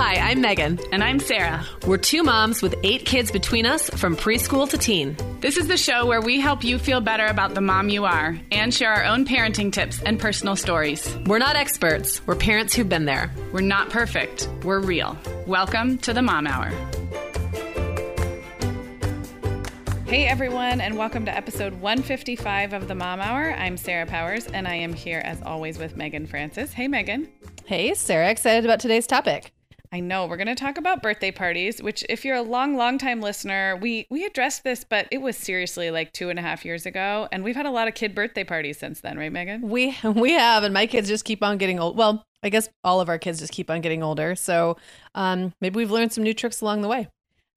Hi, I'm Meagan. And I'm Sarah. We're two moms with eight kids between us from preschool to teen. This is the show where we help you feel better about the mom you are and share our own parenting tips and personal stories. We're not experts, we're parents who've been there. We're not perfect, we're real. Welcome to the Mom Hour. Hey everyone, and welcome to episode 155 of the Mom Hour. I'm Sarah Powers, and I am here as always with Meagan Francis. Hey Meagan. Hey, Sarah, excited about today's topic. I know we're going to talk about birthday parties, which, if you're a long, long time listener, we we addressed this, but it was seriously like two and a half years ago, and we've had a lot of kid birthday parties since then, right, Meagan? We we have, and my kids just keep on getting old. Well, I guess all of our kids just keep on getting older, so um, maybe we've learned some new tricks along the way.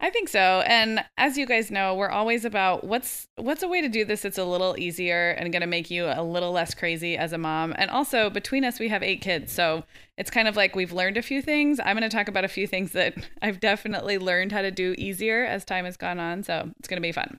I think so. And as you guys know, we're always about what's what's a way to do this that's a little easier and going to make you a little less crazy as a mom. And also, between us we have 8 kids. So, it's kind of like we've learned a few things. I'm going to talk about a few things that I've definitely learned how to do easier as time has gone on. So, it's going to be fun.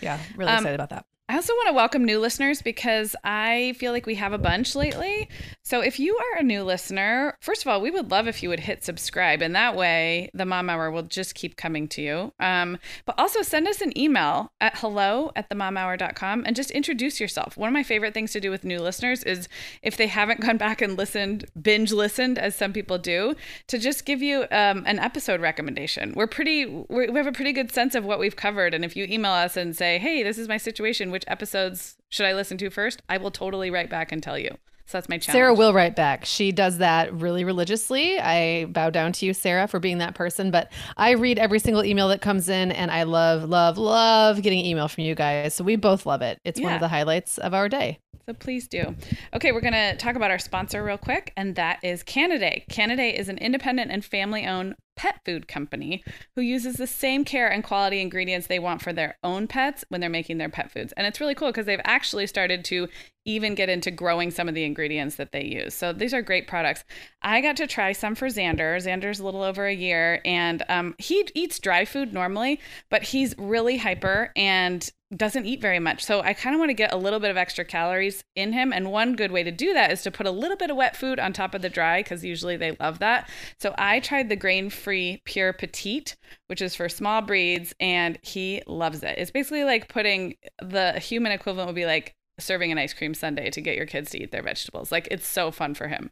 Yeah, really um, excited about that. I also want to welcome new listeners because I feel like we have a bunch lately. So if you are a new listener, first of all, we would love if you would hit subscribe, and that way the Mom Hour will just keep coming to you. Um, but also send us an email at hello at themomhour.com and just introduce yourself. One of my favorite things to do with new listeners is if they haven't gone back and listened, binge listened, as some people do, to just give you um, an episode recommendation. We're pretty, we have a pretty good sense of what we've covered, and if you email us and say, hey, this is my situation, which episodes should I listen to first? I will totally write back and tell you. So that's my challenge. Sarah will write back. She does that really religiously. I bow down to you, Sarah, for being that person. But I read every single email that comes in, and I love, love, love getting email from you guys. So we both love it. It's yeah. one of the highlights of our day. So please do. Okay, we're going to talk about our sponsor real quick, and that is Canidae. Canidae is an independent and family owned pet food company who uses the same care and quality ingredients they want for their own pets when they're making their pet foods. And it's really cool because they've actually started to even get into growing some of the ingredients that they use. So these are great products. I got to try some for Xander. Xander's a little over a year, and um, he eats dry food normally, but he's really hyper and doesn't eat very much. So I kind of want to get a little bit of extra calories in him. And one good way to do that is to put a little bit of wet food on top of the dry because usually they love that. So I tried the grain free pure petite, which is for small breeds, and he loves it. It's basically like putting the human equivalent would be like serving an ice cream sundae to get your kids to eat their vegetables. Like it's so fun for him.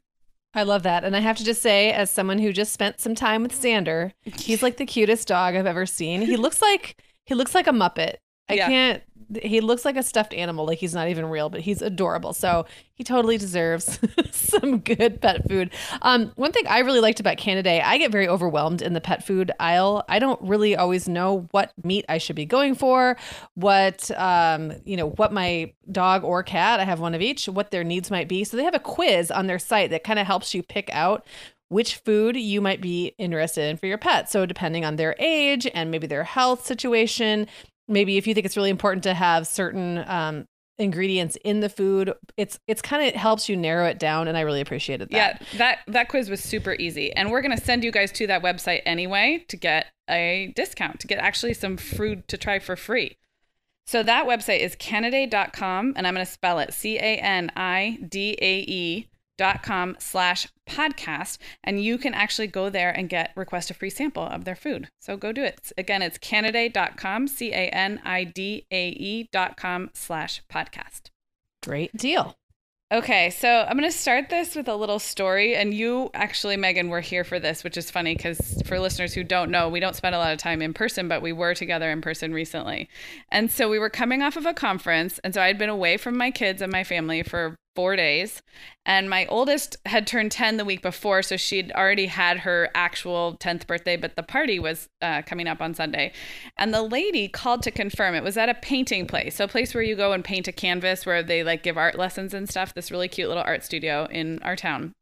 I love that. And I have to just say, as someone who just spent some time with Xander, he's like the cutest dog I've ever seen. He looks like he looks like a Muppet. I yeah. can't. He looks like a stuffed animal, like he's not even real, but he's adorable. So he totally deserves some good pet food. Um, one thing I really liked about Canidae, I get very overwhelmed in the pet food aisle. I don't really always know what meat I should be going for, what um, you know, what my dog or cat, I have one of each, what their needs might be. So they have a quiz on their site that kind of helps you pick out which food you might be interested in for your pet. So, depending on their age and maybe their health situation, maybe if you think it's really important to have certain um, ingredients in the food it's it's kind of helps you narrow it down and i really appreciated that. Yeah that that quiz was super easy and we're going to send you guys to that website anyway to get a discount to get actually some food to try for free. So that website is canidae.com and i'm going to spell it c-a-n-i-d-a-e dot com slash podcast and you can actually go there and get request a free sample of their food so go do it again it's canidae.com c-a-n-i-d-a-e dot com slash podcast great deal Okay, so I'm going to start this with a little story. And you actually, Meagan, were here for this, which is funny because for listeners who don't know, we don't spend a lot of time in person, but we were together in person recently. And so we were coming off of a conference. And so I'd been away from my kids and my family for four days. And my oldest had turned 10 the week before. So she'd already had her actual 10th birthday, but the party was uh, coming up on Sunday. And the lady called to confirm it was at a painting place. So a place where you go and paint a canvas where they like give art lessons and stuff. This really cute little art studio in our town.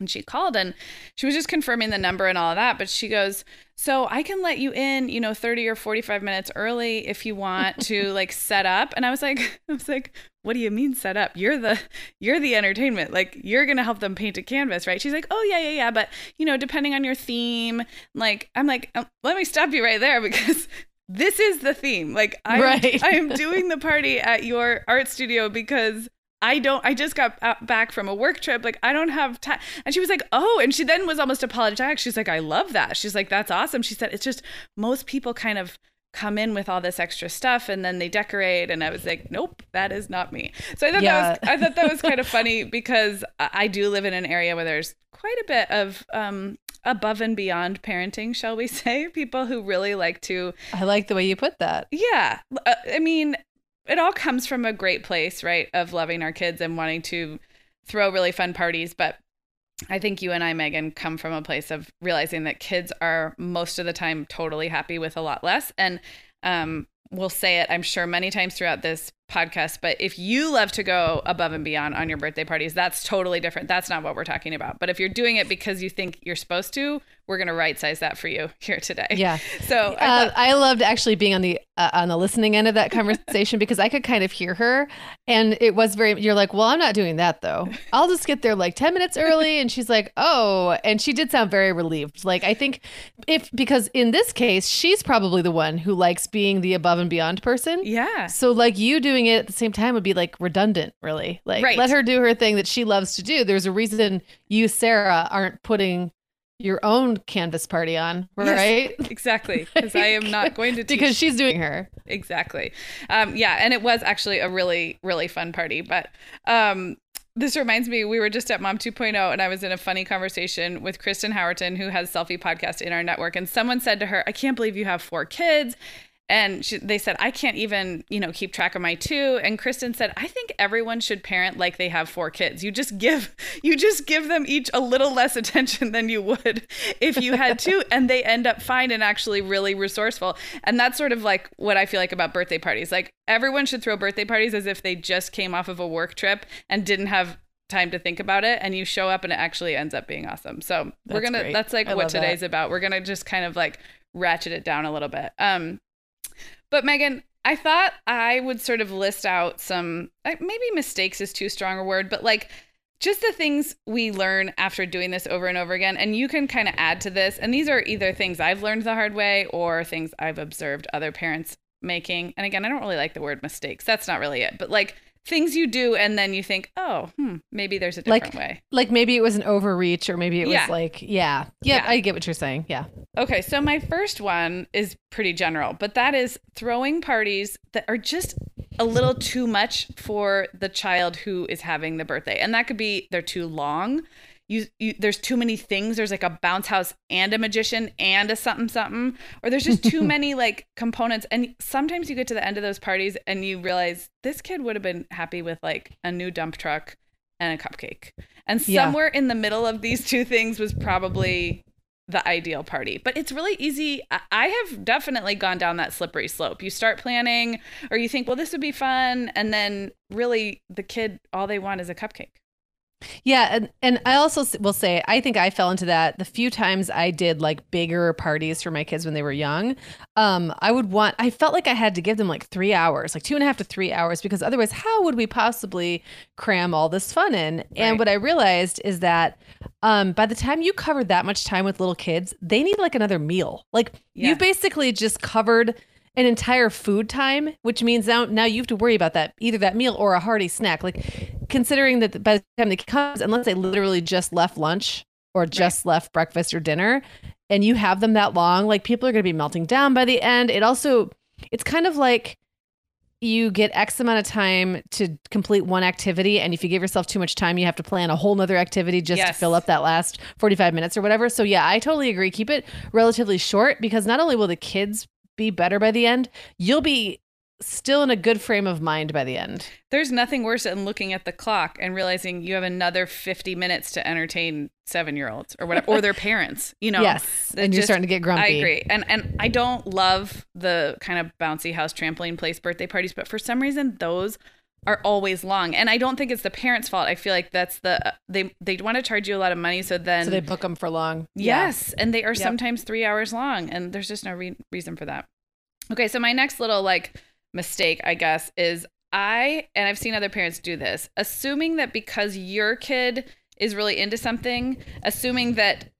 And she called and she was just confirming the number and all of that. But she goes, So I can let you in, you know, 30 or 45 minutes early if you want to like set up. And I was like, I was like, what do you mean set up? You're the you're the entertainment. Like you're gonna help them paint a canvas, right? She's like, Oh yeah, yeah, yeah. But you know, depending on your theme, like I'm like, um, let me stop you right there because this is the theme. Like I'm, right. I am doing the party at your art studio because I don't, I just got back from a work trip. Like, I don't have time. And she was like, oh, and she then was almost apologetic. She's like, I love that. She's like, that's awesome. She said, it's just most people kind of come in with all this extra stuff and then they decorate and I was like nope that is not me so I thought yeah. that was I thought that was kind of funny because I do live in an area where there's quite a bit of um, above and beyond parenting shall we say people who really like to I like the way you put that yeah uh, I mean it all comes from a great place, right? Of loving our kids and wanting to throw really fun parties. But I think you and I, Meagan, come from a place of realizing that kids are most of the time totally happy with a lot less. And um, we'll say it, I'm sure, many times throughout this podcast. But if you love to go above and beyond on your birthday parties, that's totally different. That's not what we're talking about. But if you're doing it because you think you're supposed to, we're going to right size that for you here today. Yeah. So I, uh, I loved actually being on the uh, on the listening end of that conversation because I could kind of hear her, and it was very. You're like, well, I'm not doing that though. I'll just get there like ten minutes early, and she's like, oh, and she did sound very relieved. Like I think if because in this case, she's probably the one who likes being the above and beyond person. Yeah. So like you doing it at the same time would be like redundant, really. Like right. let her do her thing that she loves to do. There's a reason you, Sarah, aren't putting your own canvas party on, right? Yes, exactly. Because I am not going to because she's doing her. Exactly. Um, yeah, and it was actually a really, really fun party. But um, this reminds me, we were just at Mom 2.0, and I was in a funny conversation with Kristen Howerton, who has Selfie Podcast in our network, and someone said to her, "I can't believe you have four kids." And she, they said i can't even you know keep track of my two. And kristen said i think everyone should parent like they have four kids. You just give you just give them each a little less attention than you would if you had two and they end up fine and actually really resourceful. And that's sort of like what i feel like about birthday parties. Like everyone should throw birthday parties as if they just came off of a work trip and didn't have time to think about it and you show up and it actually ends up being awesome. So that's we're gonna great. that's like I what today's that. about. We're gonna just kind of like ratchet it down a little bit. Um but Meagan, I thought I would sort of list out some maybe mistakes is too strong a word, but like just the things we learn after doing this over and over again. And you can kind of add to this. And these are either things I've learned the hard way or things I've observed other parents making. And again, I don't really like the word mistakes. That's not really it. But like things you do and then you think, oh, hmm, maybe there's a different like, way. Like maybe it was an overreach or maybe it yeah. was like, yeah. yeah. Yeah, I get what you're saying. Yeah. Okay, so my first one is pretty general, but that is throwing parties that are just a little too much for the child who is having the birthday. And that could be they're too long you, you there's too many things there's like a bounce house and a magician and a something something or there's just too many like components and sometimes you get to the end of those parties and you realize this kid would have been happy with like a new dump truck and a cupcake and somewhere yeah. in the middle of these two things was probably the ideal party. But it's really easy. I have definitely gone down that slippery slope. You start planning, or you think, well, this would be fun. And then really, the kid, all they want is a cupcake. Yeah, and, and I also will say I think I fell into that the few times I did like bigger parties for my kids when they were young. Um, I would want I felt like I had to give them like three hours, like two and a half to three hours, because otherwise, how would we possibly cram all this fun in? Right. And what I realized is that um, by the time you covered that much time with little kids, they need like another meal. Like yeah. you basically just covered an entire food time, which means now now you have to worry about that either that meal or a hearty snack. Like considering that by the time they comes, unless they literally just left lunch or just right. left breakfast or dinner, and you have them that long, like people are going to be melting down by the end. It also it's kind of like you get X amount of time to complete one activity. And if you give yourself too much time, you have to plan a whole nother activity just yes. to fill up that last 45 minutes or whatever. So, yeah, I totally agree. Keep it relatively short because not only will the kids be better by the end, you'll be still in a good frame of mind by the end. There's nothing worse than looking at the clock and realizing you have another 50 minutes to entertain 7-year-olds or whatever or their parents, you know. Yes. And you're starting to get grumpy. I agree. And and I don't love the kind of bouncy house trampoline place birthday parties, but for some reason those are always long. And i don't think it's the parents fault. I feel like that's the they they want to charge you a lot of money so then so they book them for long. Yes. Yeah. and they are yep. sometimes three hours long and there's just no re- reason for that. Okay so my next little like mistake i guess is i and i've seen other parents do this assuming that because your kid is really into something assuming that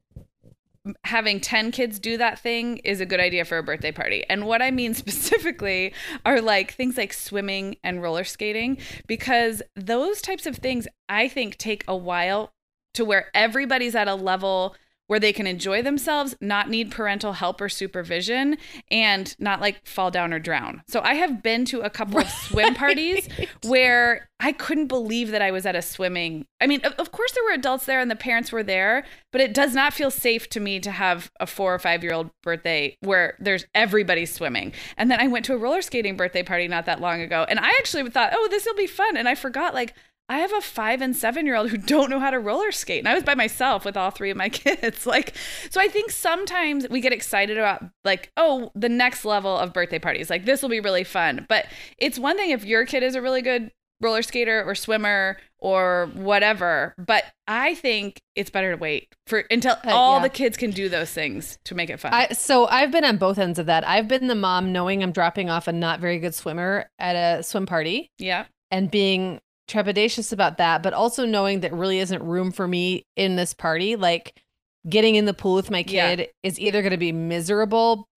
having 10 kids do that thing is a good idea for a birthday party. And what I mean specifically are like things like swimming and roller skating, because those types of things I think take a while to where everybody's at a level where they can enjoy themselves, not need parental help or supervision, and not like fall down or drown. So I have been to a couple right. of swim parties where I couldn't believe that I was at a swimming. I mean, of course there were adults there and the parents were there, but it does not feel safe to me to have a four or five year old birthday where there's everybody swimming. And then I went to a roller skating birthday party not that long ago, and I actually thought, oh, this will be fun, and I forgot like I have a five and seven year old who don't know how to roller skate. And I was by myself with all three of my kids. Like, so I think sometimes we get excited about, like, oh, the next level of birthday parties. Like, this will be really fun. But it's one thing if your kid is a really good roller skater or swimmer or whatever. But I think it's better to wait for until uh, all yeah. the kids can do those things to make it fun. I, so I've been on both ends of that. I've been the mom knowing I'm dropping off a not very good swimmer at a swim party. Yeah. And being trepidatious about that, but also knowing that really isn't room for me in this party. Like getting in the pool with my kid yeah. is either going to be miserable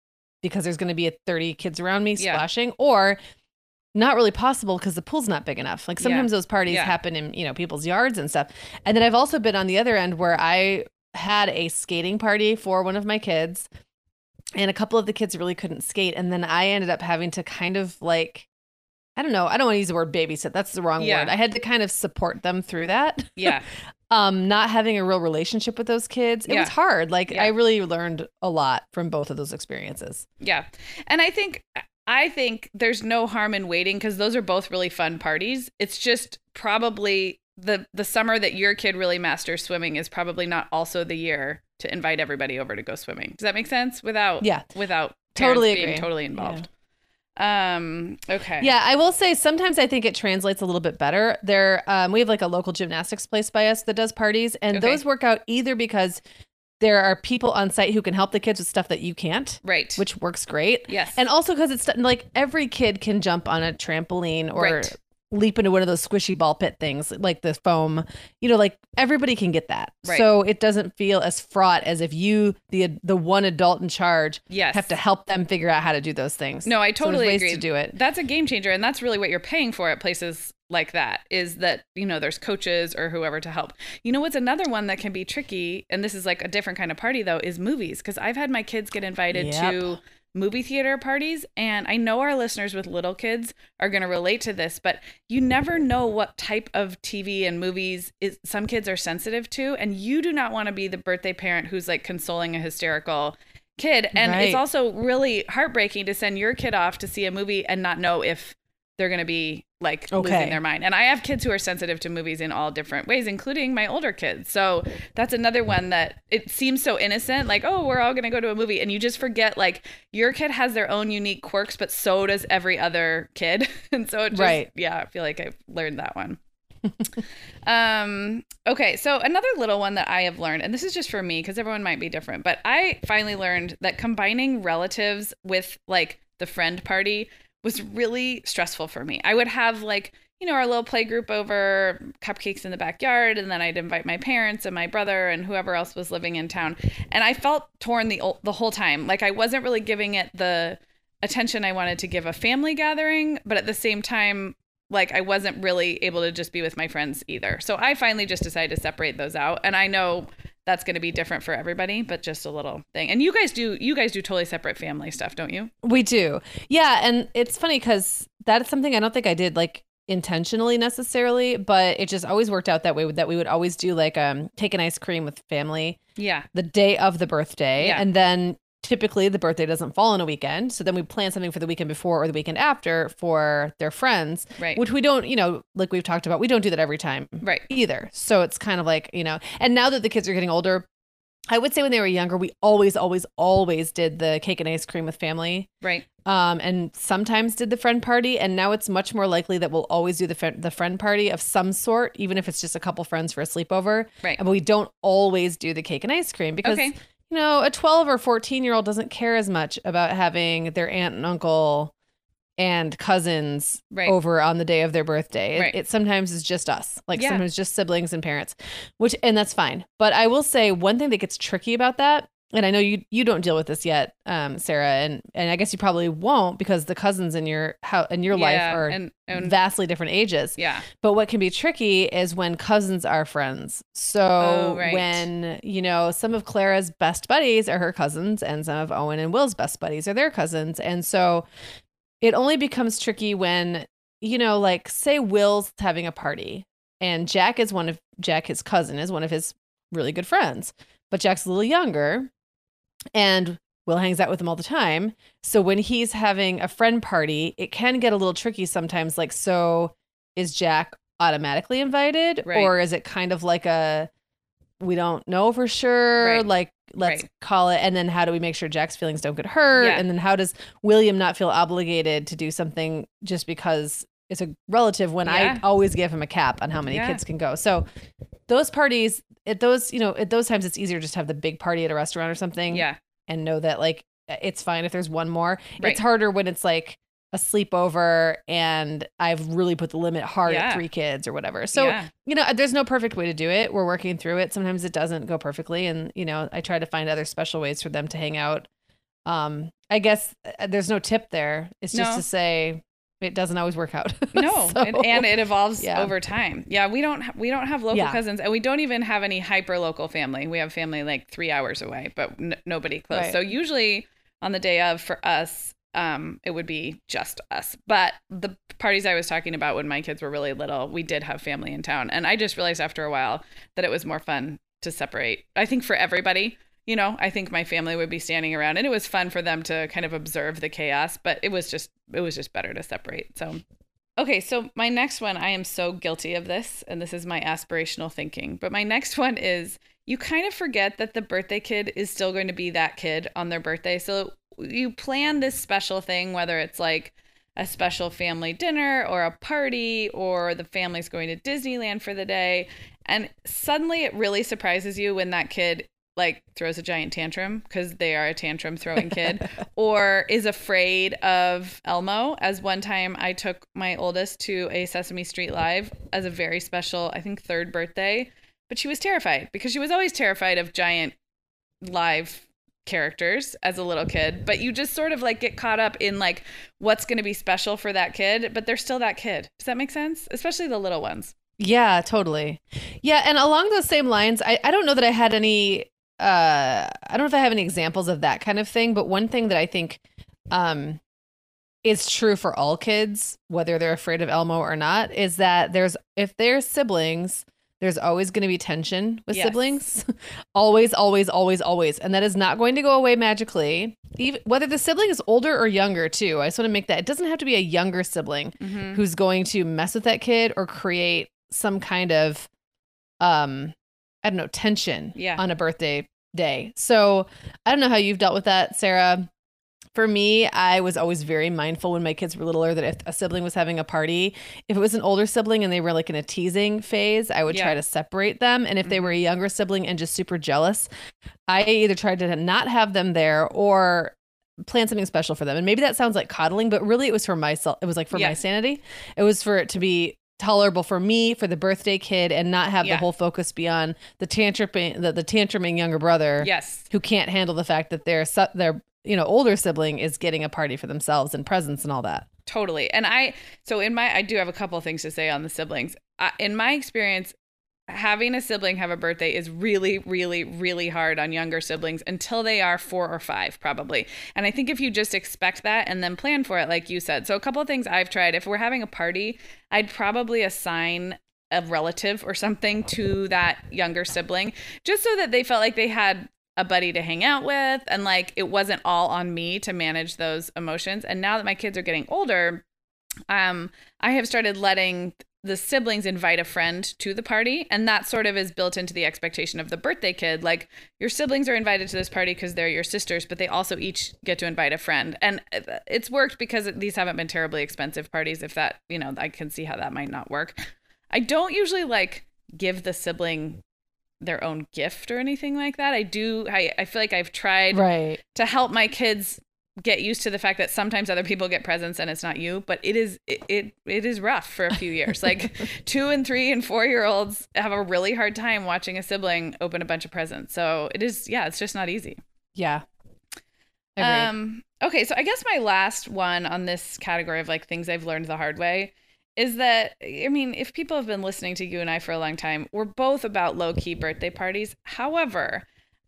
because there's going to be a 30 kids around me yeah. splashing or not really possible because the pool's not big enough. Like sometimes yeah. those parties happen in, you know, people's yards and stuff. And then I've also been on the other end where I had a skating party for one of my kids and a couple of the kids really couldn't skate and then I ended up having to kind of like I don't know. I don't want to use the word babysit. That's the wrong yeah. word. I had to kind of support them through that. Yeah. um, not having a real relationship with those kids. It yeah. was hard. Like yeah. I really learned a lot from both of those experiences. Yeah. And I think I think there's no harm in waiting because those are both really fun parties. It's just probably the the summer that your kid really masters swimming is probably not also the year to invite everybody over to go swimming. Does that make sense? Without yeah, without totally being totally involved. Um, okay. Yeah, I will say sometimes I think it translates a little bit better. There um we have like a local gymnastics place by us that does parties and okay. those work out either because there are people on site who can help the kids with stuff that you can't. Right. Which works great. Yes. And also because it's like every kid can jump on a trampoline or right leap into one of those squishy ball pit things like the foam you know like everybody can get that right. so it doesn't feel as fraught as if you the the one adult in charge yes. have to help them figure out how to do those things no i totally so agree to do it that's a game changer and that's really what you're paying for at places like that is that you know there's coaches or whoever to help you know what's another one that can be tricky and this is like a different kind of party though is movies because i've had my kids get invited yep. to movie theater parties. And I know our listeners with little kids are going to relate to this, but you never know what type of TV and movies is, some kids are sensitive to. And you do not want to be the birthday parent who's like consoling a hysterical kid. And right. it's also really heartbreaking to send your kid off to see a movie and not know if they're going to be like okay. losing their mind. And I have kids who are sensitive to movies in all different ways, including my older kids. So that's another one that it seems so innocent, like, oh, we're all going to go to a movie. And you just forget, like, your kid has their own unique quirks, but so does every other kid. and so it just, right. yeah, I feel like I've learned that one. um okay so another little one that i have learned and this is just for me because everyone might be different but i finally learned that combining relatives with like the friend party was really stressful for me. I would have like, you know, our little play group over, cupcakes in the backyard, and then I'd invite my parents and my brother and whoever else was living in town. And I felt torn the the whole time. Like I wasn't really giving it the attention I wanted to give a family gathering, but at the same time like I wasn't really able to just be with my friends either. So I finally just decided to separate those out. And I know that's going to be different for everybody but just a little thing. And you guys do you guys do totally separate family stuff don't you? We do. Yeah and it's funny because that's something i don't think i did like intentionally necessarily but it just always worked out that way that we would always do like um take an ice cream with family yeah. the day of the birthday yeah. and then typically the birthday doesn't fall on a weekend so then we plan something for the weekend before or the weekend after for their friends right. which we don't you know like we've talked about we don't do that every time right. either. So it's kind of like you know and now that the kids are getting older i would say when they were younger we always always always did the cake and ice cream with family. Right. Um and sometimes did the friend party and now it's much more likely that we'll always do the fr- the friend party of some sort even if it's just a couple friends for a sleepover. Right. And we don't always do the cake and ice cream because okay you know, a 12 or 14 year old doesn't care as much about having their aunt and uncle and cousins right. over on the day of their birthday. Right. It, it, sometimes is just us, like yeah. sometimes just siblings and parents, which, and that's fine. But I will say one thing that gets tricky about that and I know you you don't deal with this yet, um, Sarah, and and I guess you probably won't because the cousins in your how in your life are and, and vastly different ages. yeah, But what can be tricky is when cousins are friends. So Oh, right. when, you know, some of Clara's best buddies are her cousins and some of Owen and Will's best buddies are their cousins. And so it only becomes tricky when, you know, like say Will's having a party and Jack is one of Jack, his cousin, is one of his really good friends. But Jack's a little younger and Will hangs out with him all the time. So when he's having a friend party, it can get a little tricky sometimes. Like, so is Jack automatically invited, Right. or is it kind of like a we don't know for sure? Right. Like, let's Right. call it. And then how do we make sure Jack's feelings don't get hurt? Yeah. And then how does William not feel obligated to do something just because it's a relative when Yeah. I always give him a cap on how many Yeah. kids can go? So those parties, at those, you know, at those times, it's easier just to have the big party at a restaurant or something yeah, and know that like it's fine if there's one more. Right. It's harder when it's like a sleepover and I've really put the limit hard Yeah. at three kids or whatever. So, yeah. you know, there's no perfect way to do it. We're working through it. Sometimes it doesn't go perfectly and, you know, I try to find other special ways for them to hang out. Um, I guess uh, there's no tip there. It's just No. to say it doesn't always work out. No, So- and, and it evolves yeah. over time. Yeah, we don't ha- we don't have local Yeah. cousins, and we don't even have any hyper local family. We have family like three hours away, but n- nobody close. Right. So usually on the day of for us, um, it would be just us. But the parties I was talking about when my kids were really little, we did have family in town, and I just realized after a while that it was more fun to separate. I think for everybody. You know, I think my family would be standing around and it was fun for them to kind of observe the chaos, but it was just it was just better to separate. So Okay, so my next one, I am so guilty of this, and this is my aspirational thinking. But my next one is you kind of forget that the birthday kid is still going to be that kid on their birthday. So you plan this special thing, whether it's like a special family dinner or a party, or the family's going to Disneyland for the day. And suddenly it really surprises you when that kid like throws a giant tantrum because they are a tantrum throwing kid or is afraid of Elmo. As one time I took my oldest to a Sesame Street Live as a very special, I think, third birthday, but she was terrified because she was always terrified of giant live characters as a little kid but you just sort of like get caught up in like what's going to be special for that kid but they're still that kid does that make sense especially the little ones Yeah, totally. Yeah, and along those same lines, I, I don't know that I had any uh I don't know if I have any examples of that kind of thing, but one thing that I think um is true for all kids, whether they're afraid of Elmo or not, is that there's if they're siblings, there's always going to be tension with Yes. siblings. always, always, always, always. And that is not going to go away magically. Even whether the sibling is older or younger, too. I just want to make that it doesn't have to be a younger sibling mm-hmm. who's going to mess with that kid or create some kind of um I don't know, tension Yeah. on a birthday day. So I don't know how you've dealt with that, Sarah. For me, I was always very mindful when my kids were littler that if a sibling was having a party, if it was an older sibling and they were like in a teasing phase, I would Yeah. try to separate them. And if they were a mm-hmm. younger sibling and just super jealous, I either tried to not have them there or plan something special for them. And maybe that sounds like coddling, but really it was for myself. It was like for Yeah. my sanity. It was for it to be tolerable for me, for the birthday kid, and not have Yeah. the whole focus be on the tantruming, the, the tantruming younger brother yes who can't handle the fact that their their you know older sibling is getting a party for themselves and presents and all that. Totally. And I, so in my, I do have a couple of things to say on the siblings. I, in my experience, having a sibling have a birthday is really, really, really hard on younger siblings until they are four or five, probably. And I think if you just expect that and then plan for it, like you said. So, a couple of things I've tried if we're having a party, I'd probably assign a relative or something to that younger sibling just so that they felt like they had a buddy to hang out with and like it wasn't all on me to manage those emotions and now that my kids are getting older um i have started letting the siblings invite a friend to the party and that sort of is built into the expectation of the birthday kid. Like your siblings are invited to this party because they're your sisters but they also each get to invite a friend. And uh, it's worked because these haven't been terribly expensive parties if that you know i can see how that might not work. I don't usually like give the sibling their own gift or anything like that. I do i, I feel like i've tried Right. to help my kids get used to the fact that sometimes other people get presents and it's not you but it is it it, it is rough for a few years like two and three and four year olds have a really hard time watching a sibling open a bunch of presents so it is yeah it's just not easy Yeah. Agreed. Um okay, so I guess my last one on this category of like things I've learned the hard way is that I mean, if people have been listening to you and I for a long time, we're both about low key birthday parties. However,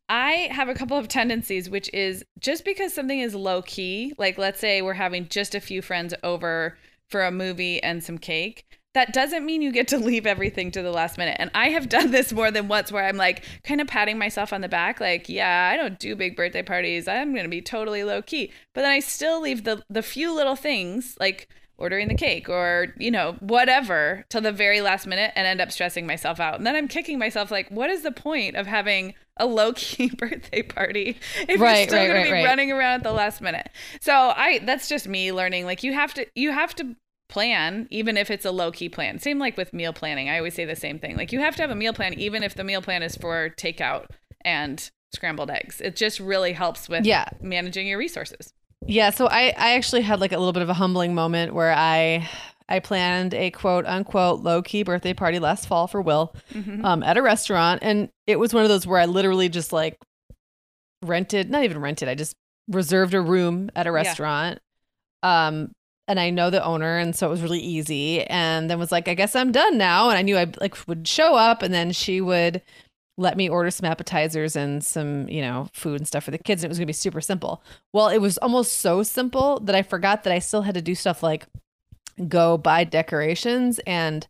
I have a couple of tendencies, which is just because something is low key, like let's say we're having just a few friends over for a movie and some cake, that doesn't mean you get to leave everything to the last minute. And I have done this more than once where I'm like kind of patting myself on the back, like, yeah, I don't do big birthday parties. I'm going to be totally low key. But then I still leave the, the few little things like ordering the cake or, you know, whatever till the very last minute and end up stressing myself out. And then I'm kicking myself like, what is the point of having a low key birthday party if right, you're still right, going right, to be running around at the last minute? So I, that's just me learning. Like you have to, you have to plan even if it's a low key plan. Same like with meal planning. I always say the same thing. Like you have to have a meal plan even if the meal plan is for takeout and scrambled eggs. It just really helps with yeah. managing your resources. Yeah, so I I actually had like a little bit of a humbling moment where I I planned a quote unquote low key birthday party last fall for Will mm-hmm. um, at a restaurant, and it was one of those where I literally just like rented, not even rented, I just reserved a room at a restaurant. Yeah. Um, and I know the owner, and so it was really easy. And then was like, I guess I'm done now. And I knew I like would show up, and then she would let me order some appetizers and some, you know, food and stuff for the kids. And it was gonna be super simple. Well, it was almost so simple that I forgot that I still had to do stuff like go buy decorations and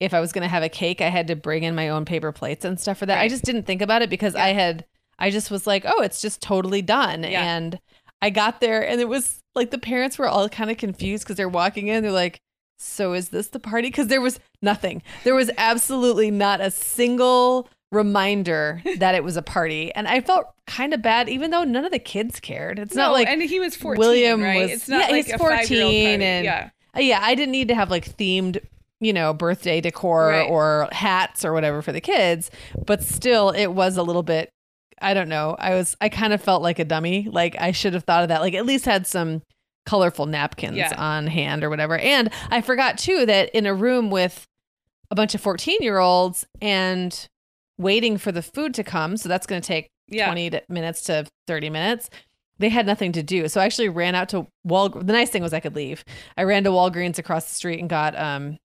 if I was gonna have a cake, I had to bring in my own paper plates and stuff for that. Right. I just didn't think about it because yeah. I had I just was like, oh, it's just totally done. Yeah. And I got there and it was like the parents were all kind of confused because they're walking in. They're like, so is this the party? Because there was nothing. There was absolutely not a single reminder that it was a party. And I felt kind of bad, even though none of the kids cared. It's no, not like and he was 14, William right? Was, it's not yeah, like he's 14 and yeah. Uh, yeah, I didn't need to have like themed you know, birthday decor right. or hats or whatever for the kids, but still it was a little bit I don't know. I was I kind of felt like a dummy. Like I should have thought of that. Like at least had some colorful napkins yeah. on hand or whatever. And I forgot too that in a room with a bunch of 14 year olds and waiting for the food to come, so that's going to take yeah. 20 minutes to 30 minutes. They had nothing to do. So I actually ran out to Wal. The nice thing was I could leave. I ran to Walgreens across the street and got um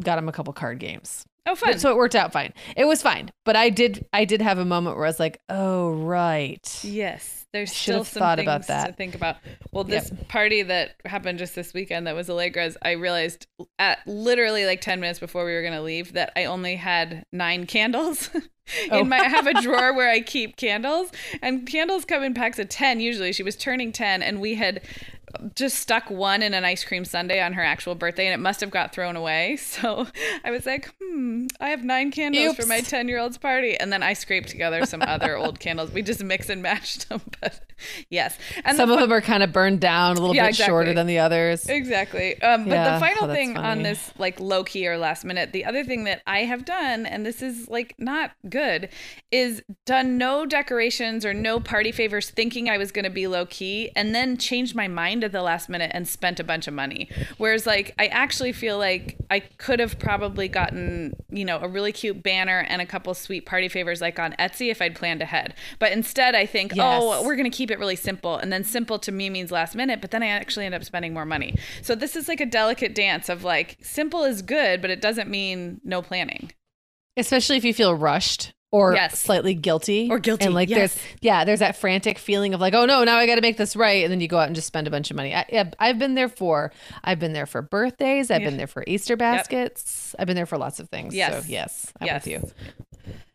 got him a couple card games. Oh, fun! So it worked out fine. It was fine, but I did I did have a moment where I was like, oh right, yes, there's still some thought things about that. to think about. Well, this yep. party that happened just this weekend that was Allegra's, I realized at literally like ten minutes before we were gonna leave that I only had nine candles. Oh. in my I have a drawer where I keep candles and candles come in packs of 10 usually she was turning 10 and we had just stuck one in an ice cream sundae on her actual birthday and it must have got thrown away. So I was like, hmm, I have nine candles Oops. for my 10 year old's party. And then I scraped together some other old candles. We just mix and matched them. But yes. And some the, of them are kind of burned down a little yeah, bit exactly. shorter than the others. Exactly. Um, yeah, but the final oh, thing funny. on this like low key or last minute, the other thing that I have done, and this is like not good, is done no decorations or no party favors thinking I was going to be low key and then changed my mind at the last minute and spent a bunch of money. Whereas like I actually feel like I could have probably gotten, you know, a really cute banner and a couple sweet party favors like on Etsy if I'd planned ahead. But instead I think, oh, yes. oh, we're going to keep it really simple. And then simple to me means last minute, but then I actually end up spending more money. So this is like a delicate dance of like simple is good, but it doesn't mean no planning. Especially if you feel rushed or yes. slightly guilty or guilty and like yes. there's yeah there's that frantic feeling of like oh no now i got to make this right and then you go out and just spend a bunch of money I, yeah, i've been there for i've been there for birthdays i've yeah. been there for easter baskets yep. i've been there for lots of things yes. so yes i'm yes. with you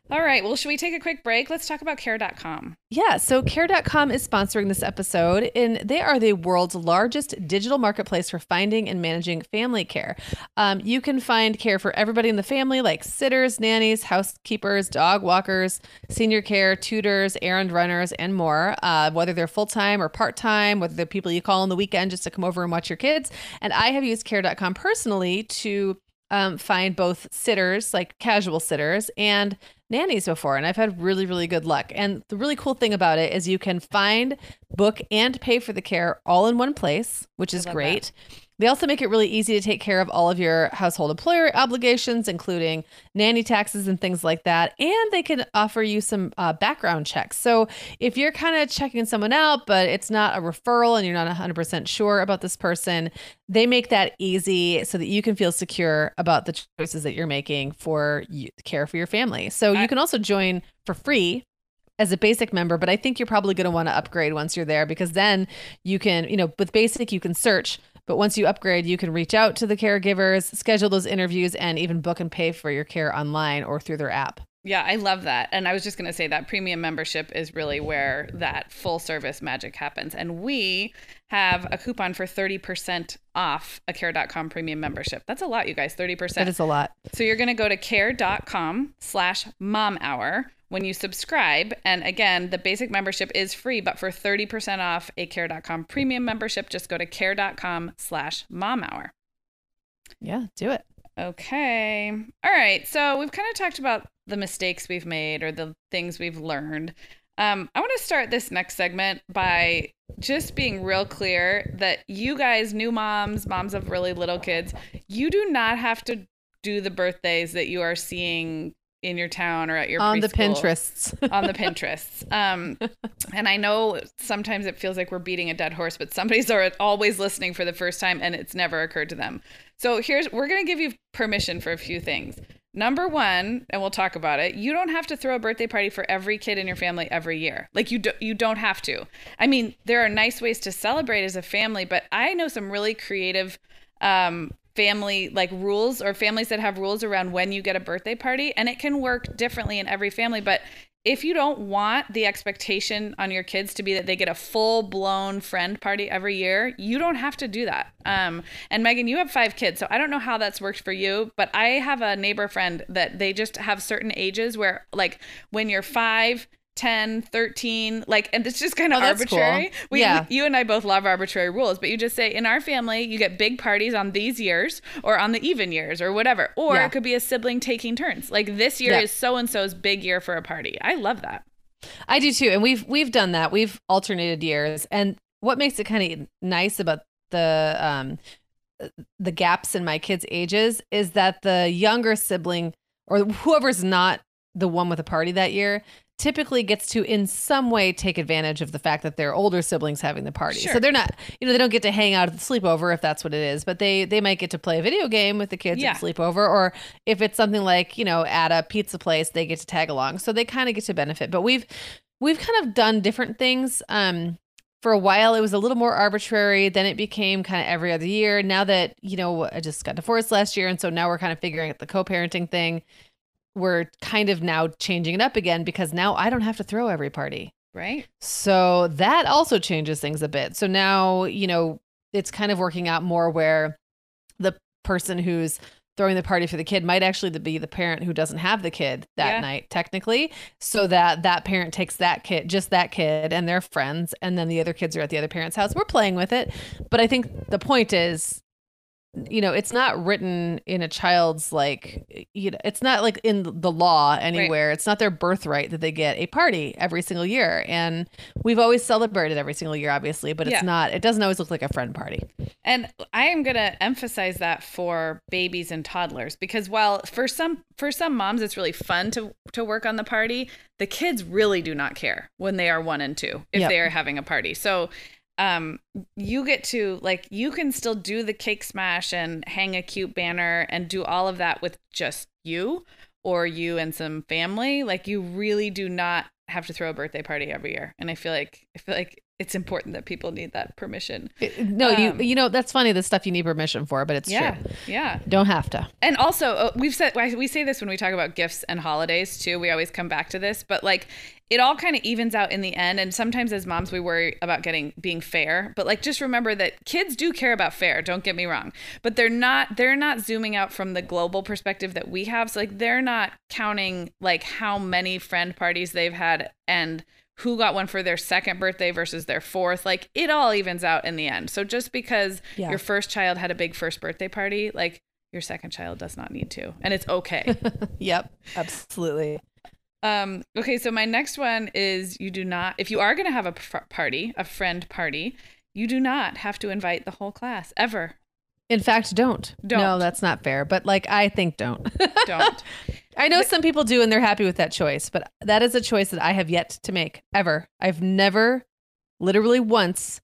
all right. Well, should we take a quick break? Let's talk about care.com. Yeah. So, care.com is sponsoring this episode, and they are the world's largest digital marketplace for finding and managing family care. Um, you can find care for everybody in the family, like sitters, nannies, housekeepers, dog walkers, senior care, tutors, errand runners, and more, uh, whether they're full time or part time, whether they're people you call on the weekend just to come over and watch your kids. And I have used care.com personally to um, find both sitters, like casual sitters, and nannies before. And I've had really, really good luck. And the really cool thing about it is you can find, book, and pay for the care all in one place, which is great. That. They also make it really easy to take care of all of your household employer obligations, including nanny taxes and things like that. And they can offer you some uh, background checks. So if you're kind of checking someone out, but it's not a referral and you're not 100% sure about this person, they make that easy so that you can feel secure about the choices that you're making for you, care for your family. So you can also join for free as a basic member, but I think you're probably going to want to upgrade once you're there because then you can, you know, with basic, you can search. But once you upgrade, you can reach out to the caregivers, schedule those interviews, and even book and pay for your care online or through their app. Yeah, I love that. And I was just going to say that premium membership is really where that full service magic happens. And we have a coupon for 30% off a care.com premium membership. That's a lot, you guys, 30%. That is a lot. So you're going to go to care.com slash mom hour when you subscribe. And again, the basic membership is free, but for 30% off a care.com premium membership, just go to care.com slash mom hour. Yeah, do it. Okay. All right. So we've kind of talked about the mistakes we've made or the things we've learned. Um, I want to start this next segment by just being real clear that you guys, new moms, moms of really little kids, you do not have to do the birthdays that you are seeing in your town or at your on the Pinterests. on the Pinterests. Um, and I know sometimes it feels like we're beating a dead horse, but somebody's always listening for the first time and it's never occurred to them. So here's we're gonna give you permission for a few things. Number one, and we'll talk about it. You don't have to throw a birthday party for every kid in your family every year. Like you, do, you don't have to. I mean, there are nice ways to celebrate as a family, but I know some really creative um, family like rules or families that have rules around when you get a birthday party and it can work differently in every family but if you don't want the expectation on your kids to be that they get a full blown friend party every year, you don't have to do that. Um, and Meagan, you have five kids, so I don't know how that's worked for you, but I have a neighbor friend that they just have certain ages where, like, when you're five, 10 13 like and it's just kind of oh, arbitrary cool. we, yeah. you and i both love arbitrary rules but you just say in our family you get big parties on these years or on the even years or whatever or yeah. it could be a sibling taking turns like this year yeah. is so and so's big year for a party i love that i do too and we've we've done that we've alternated years and what makes it kind of nice about the um the gaps in my kids ages is that the younger sibling or whoever's not the one with a party that year typically gets to in some way take advantage of the fact that their older siblings having the party. Sure. So they're not, you know, they don't get to hang out at the sleepover if that's what it is, but they they might get to play a video game with the kids yeah. at the sleepover or if it's something like, you know, at a pizza place, they get to tag along. So they kind of get to benefit. But we've we've kind of done different things um for a while it was a little more arbitrary then it became kind of every other year now that you know i just got divorced last year and so now we're kind of figuring out the co-parenting thing we're kind of now changing it up again because now I don't have to throw every party. Right. So that also changes things a bit. So now, you know, it's kind of working out more where the person who's throwing the party for the kid might actually be the parent who doesn't have the kid that yeah. night technically so that that parent takes that kid just that kid and their friends and then the other kids are at the other parent's house we're playing with it but i think the point is you know it's not written in a child's like you know it's not like in the law anywhere right. it's not their birthright that they get a party every single year and we've always celebrated every single year obviously but it's yeah. not it doesn't always look like a friend party and i am going to emphasize that for babies and toddlers because while for some for some moms it's really fun to to work on the party the kids really do not care when they are 1 and 2 if yep. they are having a party so um you get to like you can still do the cake smash and hang a cute banner and do all of that with just you or you and some family. Like you really do not have to throw a birthday party every year. And i feel like i feel like it's important that people need that permission. No, um, you you know that's funny the stuff you need permission for, but it's yeah, true. Yeah, don't have to. And also, uh, we've said we say this when we talk about gifts and holidays too. We always come back to this, but like it all kind of evens out in the end. And sometimes as moms, we worry about getting being fair, but like just remember that kids do care about fair. Don't get me wrong, but they're not they're not zooming out from the global perspective that we have. So like they're not counting like how many friend parties they've had and who got one for their second birthday versus their fourth. Like it all evens out in the end. So just because yeah. your first child had a big first birthday party, like your second child does not need to. And it's okay. yep, absolutely. Um, okay, so my next one is you do not, if you are going to have a party, a friend party, you do not have to invite the whole class ever. In fact, don't. Don't. No, that's not fair. But like, I think don't. Don't. I know some people do and they're happy with that choice, but that is a choice that I have yet to make ever. I've never, literally once,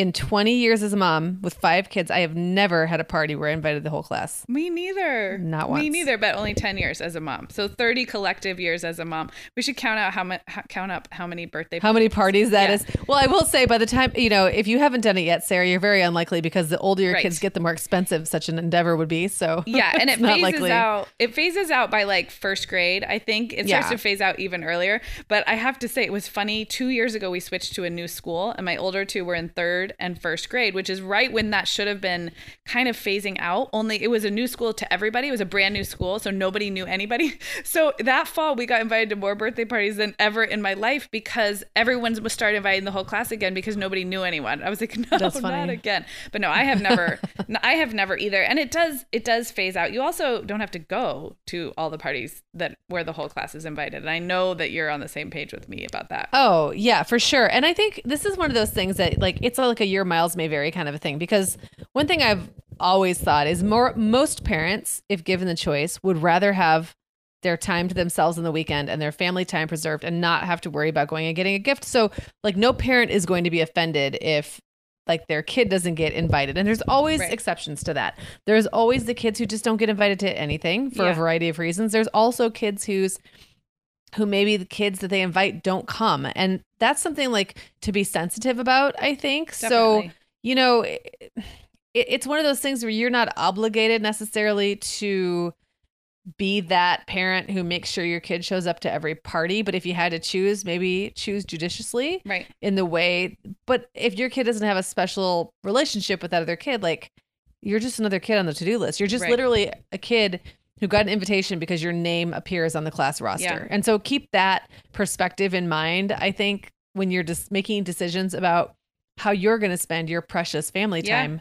in 20 years as a mom with five kids, I have never had a party where I invited the whole class. Me neither. Not Me neither, but only 10 years as a mom. So 30 collective years as a mom. We should count out how much count up how many birthday How many parties that Yeah. is? Well, I will say by the time, you know, if you haven't done it yet, Sarah, you're very unlikely because the older your Right. kids get, the more expensive such an endeavor would be. So Yeah, and it phases likely. out. It phases out by like first grade. I think it starts Yeah. to phase out even earlier. But I have to say, it was funny. Two years ago, we switched to a new school, and my older two were in third and first grade, which is right when that should have been kind of phasing out. Only it was a new school to everybody. It was a brand new school, so nobody knew anybody. So that fall, we got invited to more birthday parties than ever in my life because everyone was started inviting the whole class again because nobody knew anyone. I was like, no, That's not again. But no, I have never, I have never either. And it does, it does phase out. You also don't have to go to all the parties that where the whole class is invited. And I know that you're on the same page with me about that. Oh, yeah, for sure. And I think this is one of those things that like it's like a year miles may vary kind of a thing because one thing I've always thought is more most parents if given the choice would rather have their time to themselves on the weekend and their family time preserved and not have to worry about going and getting a gift. So like no parent is going to be offended if like their kid doesn't get invited. And there's always Right. exceptions to that. There's always the kids who just don't get invited to anything for Yeah. a variety of reasons. There's also kids who's who maybe the kids that they invite don't come. And that's something like to be sensitive about, I think. So, you know, it, it's one of those things where you're not obligated necessarily to be that parent who makes sure your kid shows up to every party. But if you had to choose, maybe choose judiciously Right. in the way. But if your kid doesn't have a special relationship with that other kid, like you're just another kid on the to do list. You're just Right. literally a kid who got an invitation because your name appears on the class roster. Yeah. And so keep that perspective in mind, I think, when you're just making decisions about how you're going to spend your precious family Yeah. time,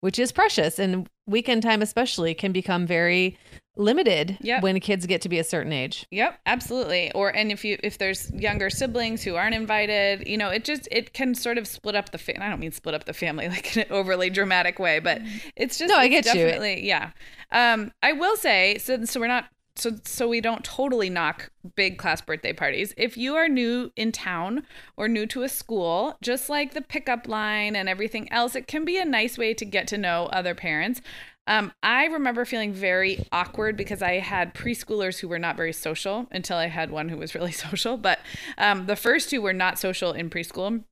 which is precious. And weekend time, especially, can become very limited Yep. when kids get to be a certain age. Yep, absolutely. Or and if you if there's younger siblings who aren't invited, you know, it just it can sort of split up the fa- I don't mean split up the family like in an overly dramatic way, but it's just No, I get you. definitely yeah. Um I will say so so we're not so so we don't totally knock big class birthday parties. If you are new in town or new to a school, just like the pickup line and everything else, it can be a nice way to get to know other parents. Um, I remember feeling very awkward because I had preschoolers who were not very social until I had one who was really social. But um, the first two were not social in preschool.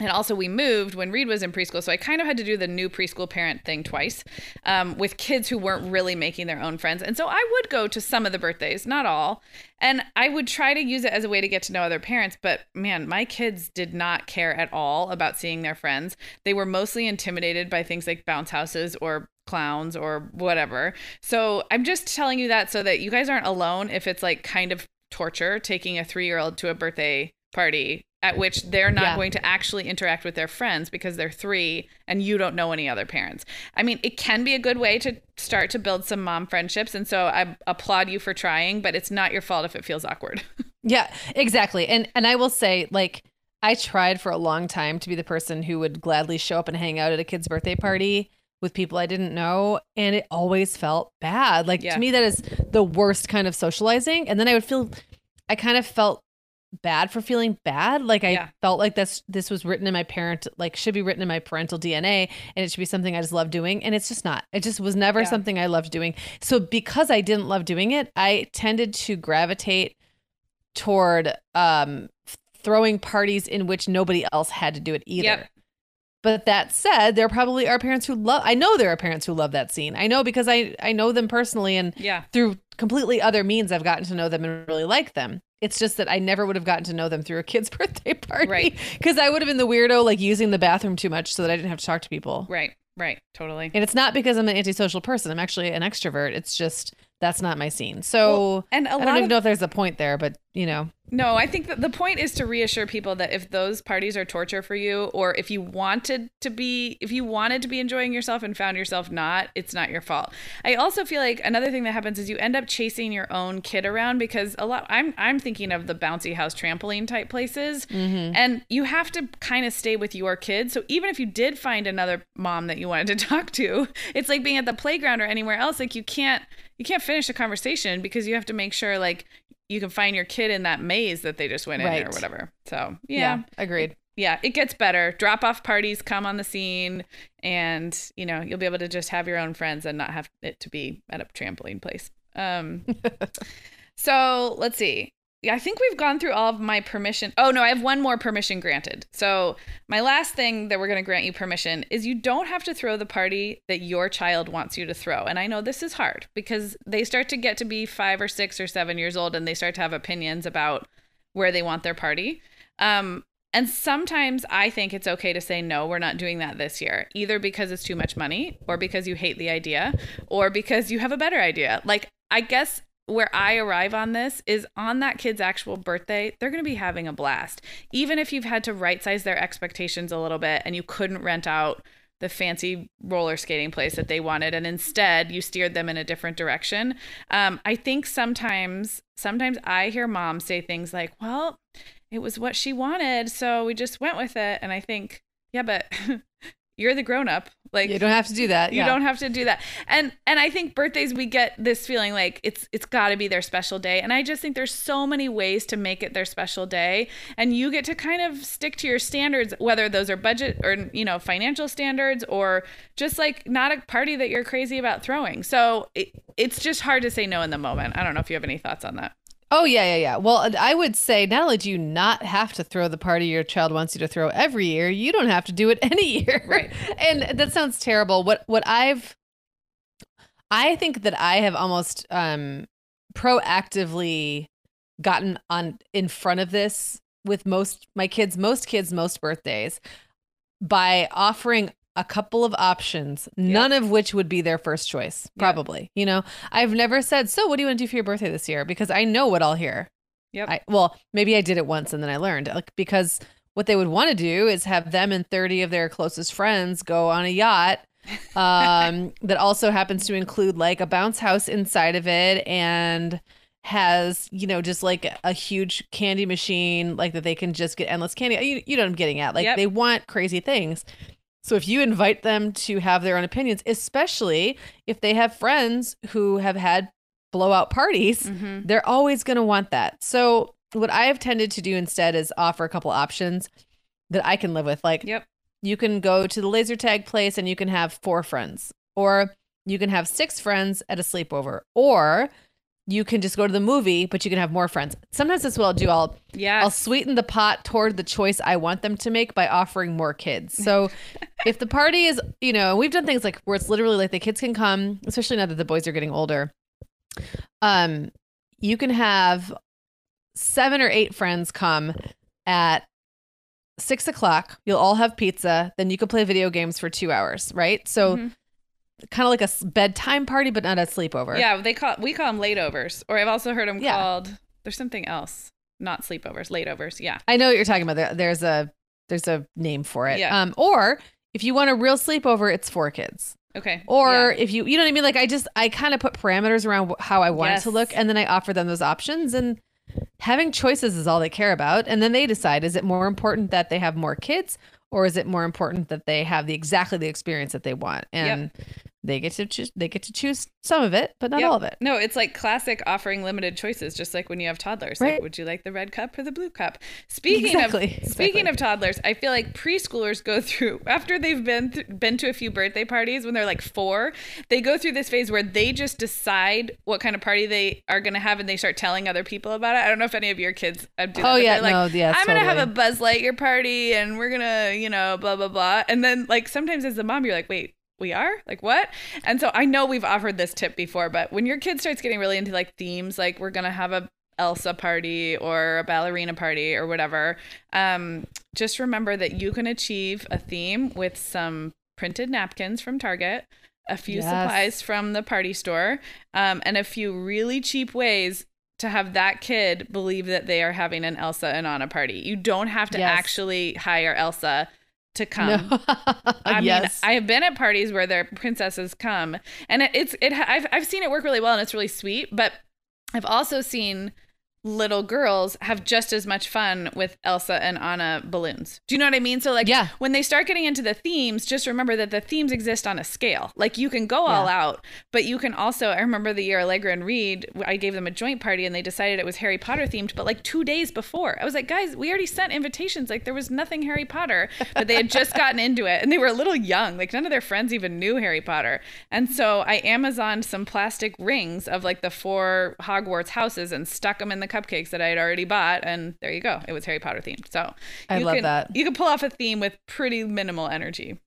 And also, we moved when Reed was in preschool. So I kind of had to do the new preschool parent thing twice um, with kids who weren't really making their own friends. And so I would go to some of the birthdays, not all. And I would try to use it as a way to get to know other parents. But man, my kids did not care at all about seeing their friends. They were mostly intimidated by things like bounce houses or clowns or whatever. So I'm just telling you that so that you guys aren't alone if it's like kind of torture taking a three year old to a birthday party at which they're not Yeah. going to actually interact with their friends because they're three and you don't know any other parents. I mean, it can be a good way to start to build some mom friendships. And so I applaud you for trying, but it's not your fault if it feels awkward. Yeah, exactly. And and I will say, like, I tried for a long time to be the person who would gladly show up and hang out at a kid's birthday party with people I didn't know, and it always felt bad. Like Yeah. to me, that is the worst kind of socializing. And then I would feel, I kind of felt bad for feeling bad. Like I Yeah. felt like this this was written in my parent, like should be written in my parental DNA, and it should be something I just love doing. And it's just not. It just was never Yeah. something I loved doing. So because I didn't love doing it, I tended to gravitate toward um throwing parties in which nobody else had to do it either. Yep. But that said, there probably are parents who love I know there are parents who love that scene. I know because I I know them personally and yeah. through completely other means I've gotten to know them and really like them. It's just that I never would have gotten to know them through a kid's birthday party. Right. Because I would have been the weirdo like using the bathroom too much so that I didn't have to talk to people. Right. Right. Totally. And it's not because I'm an antisocial person. I'm actually an extrovert. It's just that's not my scene. So Well, and I don't even of- know if there's a point there, but you know, No, I think that the point is to reassure people that if those parties are torture for you, or if you wanted to be, if you wanted to be enjoying yourself and found yourself not, it's not your fault. I also feel like another thing that happens is you end up chasing your own kid around because a lot. I'm I'm thinking of the bouncy house trampoline type places, mm-hmm. and you have to kind of stay with your kid. So even if you did find another mom that you wanted to talk to, it's like being at the playground or anywhere else. Like you can't you can't finish a conversation because you have to make sure like you can find your kid in that maze that they just went in or whatever. So yeah. yeah, yeah. it gets better. Drop off parties come on the scene and you know, you'll be able to just have your own friends and not have it to be at a trampoline place. Um so let's see. I think we've gone through all of my permission. Oh no, I have one more permission granted. So my last thing that we're going to grant you permission is you don't have to throw the party that your child wants you to throw. And I know this is hard because they start to get to be five or six or seven years old and they start to have opinions about where they want their party. Um, and sometimes I think it's okay to say, no, we're not doing that this year, either because it's too much money or because you hate the idea or because you have a better idea. Like, I guess where I arrive on this is on that kid's actual birthday, they're going to be having a blast. Even if you've had to right size their expectations a little bit and you couldn't rent out the fancy roller skating place that they wanted and instead you steered them in a different direction. Um, I think sometimes, sometimes I hear moms say things like, well, it was what she wanted, so we just went with it. And I think, yeah, but you're the grown up. Like You don't have to do that. you yeah. don't have to do that. And and I think birthdays we get this feeling like it's it's got to be their special day. And I just think there's so many ways to make it their special day and you get to kind of stick to your standards whether those are budget or you know financial standards or just like not a party that you're crazy about throwing. So it, it's just hard to say no in the moment. I don't know if you have any thoughts on that. Oh yeah, yeah, yeah. Well, I would say not only do you not have to throw the party your child wants you to throw every year, you don't have to do it any year. Right. and that sounds terrible. What what I've I think that I have almost um proactively gotten on in front of this with most my kids, most kids, most birthdays by offering a couple of options, none of which would be their first choice, Yeah. probably. You know, I've never said, "So, what do you want to do for your birthday this year?" because I know what I'll hear. Yep. I well, maybe I did it once and then I learned. Like because what they would want to do is have them and 30 of their closest friends go on a yacht um that also happens to include like a bounce house inside of it and has you know just like a huge candy machine like that they can just get endless candy you, you know what i'm getting at like Yep. they want crazy things so if you invite them to have their own opinions especially if they have friends who have had blowout parties Mhm. they're always going to want that. So what I have tended to do instead is offer a couple options that I can live with. Like Yep. you can go to the laser tag place and you can have four friends, or you can have six friends at a sleepover, or you can just go to the movie, but you can have more friends. Sometimes that's what I'll do. I'll Yeah. I'll sweeten the pot toward the choice I want them to make by offering more kids. So if the party is, you know, we've done things like where it's literally like the kids can come, especially now that the boys are getting older. Um, you can have seven or eight friends come at six o'clock. You'll all have pizza. Then you can play video games for two hours, right? So Mhm. Kind of like a bedtime party, but not a sleepover. Yeah, they call we call them lateovers, or I've also heard them Yeah. called. There's something else, not sleepovers, lateovers. Yeah, I know what you're talking about. There, there's a there's a name for it. Yeah. Um, or if you want a real sleepover, it's four kids. okay. Or Yeah. if you you know what I mean, like I just I kind of put parameters around how I want it to look, and then I offer them those options. And having choices is all they care about. And then they decide: is it more important that they have more kids, or is it more important that they have the exactly the experience that they want? And they get to choose. They get to choose some of it, but not Yep. all of it. No, it's like classic offering limited choices, just like when you have toddlers. Like, Right. would you like the red cup or the blue cup? Speaking Exactly, of exactly. speaking of toddlers, I feel like preschoolers go through after they've been th- been to a few birthday parties when they're like four. They go through this phase where they just decide what kind of party they are going to have, and they start telling other people about it. I don't know if any of your kids uh, do that. Oh, yeah, like, no, yes, I'm gonna have a. Buzz Lightyear party, and we're gonna, you know, blah blah blah. And then like sometimes as a mom, you're like, wait, we are like what? And so I know we've offered this tip before, but when your kid starts getting really into like themes, like we're gonna have a Elsa party or a ballerina party or whatever, um, just remember that you can achieve a theme with some printed napkins from Target. a few yes. supplies from the party store, um, and a few really cheap ways to have that kid believe that they are having an Elsa and Anna party. You don't have to yes. actually hire Elsa to come. No. I yes. mean, I have been at parties where their princesses come, and it, it's it. I've I've seen it work really well, and it's really sweet. But I've also seen little girls have just as much fun with Elsa and Anna balloons. Do you know what I mean? So like yeah. when they start getting into the themes, just remember that the themes exist on a scale. Like you can go yeah. all out, but you can also I remember the year Allegra and Reed, I gave them a joint party and they decided it was Harry Potter themed, but like 2 days before. I was like, "Guys, we already sent invitations. Like there was nothing Harry Potter." But they had just gotten into it and they were a little young. Like none of their friends even knew Harry Potter. And so I Amazoned some plastic rings of like the four Hogwarts houses and stuck them in the cupcakes that I had already bought, and there you go. It was Harry Potter themed. So I love can, that. You can pull off a theme with pretty minimal energy.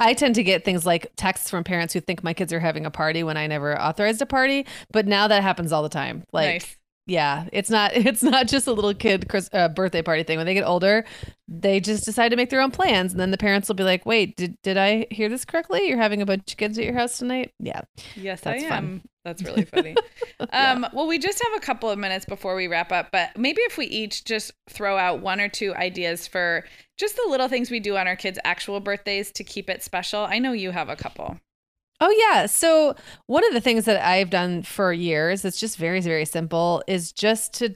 I tend to get things like texts from parents who think my kids are having a party when I never authorized a party, but now that happens all the time. Like nice yeah it's not it's not just a little kid Chris, uh, birthday party thing. When they get older they just decide to make their own plans and then the parents will be like wait did, did i hear this correctly? You're having a bunch of kids at your house tonight? Yeah yes that's i am. Fun. that's really funny. Yeah. um, well we just have a couple of minutes before we wrap up but maybe if we each just throw out one or two ideas for just the little things we do on our kids actual birthdays to keep it special. I know you have a couple Oh yeah. So one of the things that I've done for years, it's just very very simple, is just to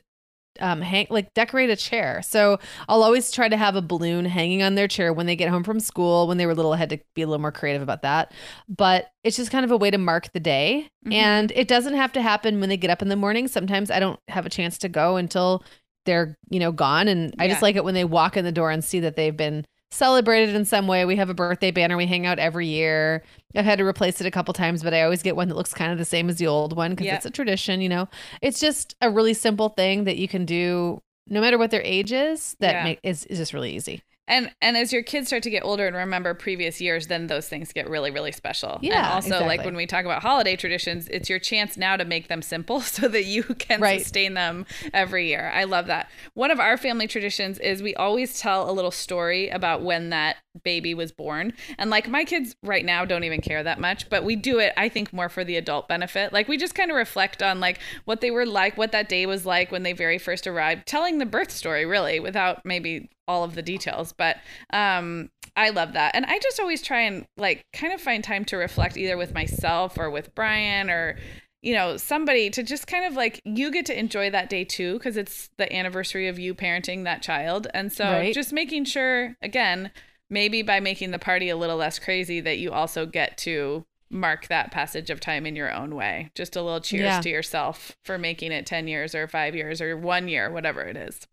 um hang like decorate a chair. So I'll always try to have a balloon hanging on their chair when they get home from school. When they were little, I had to be a little more creative about that. But it's just kind of a way to mark the day. Mm-hmm. And it doesn't have to happen when they get up in the morning. Sometimes I don't have a chance to go until they're, you know, gone. And I just like it when they walk in the door and see that they've been celebrated in some way. We have a birthday banner we hang out every year. I've had to replace it a couple times, but I always get one that looks kind of the same as the old one because yep. it's a tradition, you know. It's just a really simple thing that you can do no matter what their age is that yeah. make, is, is just really easy and and as your kids start to get older and remember previous years then those things get really really special. Yeah and also exactly. like when we talk about holiday traditions it's your chance now to make them simple so that you can right. sustain them every year. I love that. One of our family traditions is we always tell a little story about when that baby was born. And like my kids right now don't even care that much but we do it i think more for the adult benefit. Like we just kind of reflect on like what they were like what that day was like when they very first arrived telling the birth story really without maybe all of the details but um i love that and i just always try and like kind of find time to reflect either with myself or with brian or you know somebody to just kind of like you get to enjoy that day too because it's the anniversary of you parenting that child and so right. just making sure again maybe by making the party a little less crazy that you also get to mark that passage of time in your own way just a little cheers yeah. to yourself for making it 10 years or 5 years or 1 year whatever it is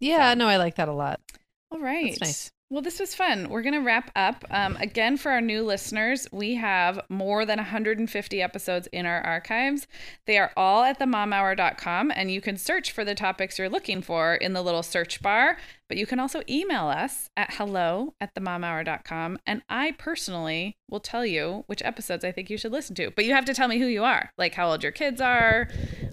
yeah, so. no, I like that a lot. All right. That's nice. Well, this was fun. We're going to wrap up. Um, again, for our new listeners, we have more than 150 episodes in our archives. They are all at themomhour.com, and you can search for the topics you're looking for in the little search bar. But you can also email us at hello at themomhour.com, and I personally will tell you which episodes I think you should listen to. But you have to tell me who you are, like how old your kids are,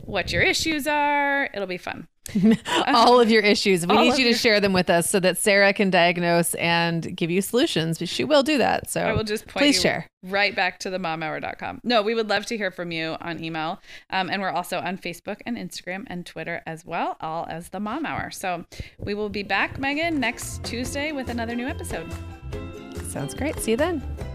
what your issues are. It'll be fun. all of your issues. We all need you to your... share them with us so that Sarah can diagnose and give you solutions. But she will do that. So I will just please share right back to the momhour.com. No, we would love to hear from you on email. Um, and we're also on Facebook and Instagram and Twitter as well, all as the Mom Hour. So we will be back, Meagan, next Tuesday with another new episode. Sounds great. See you then.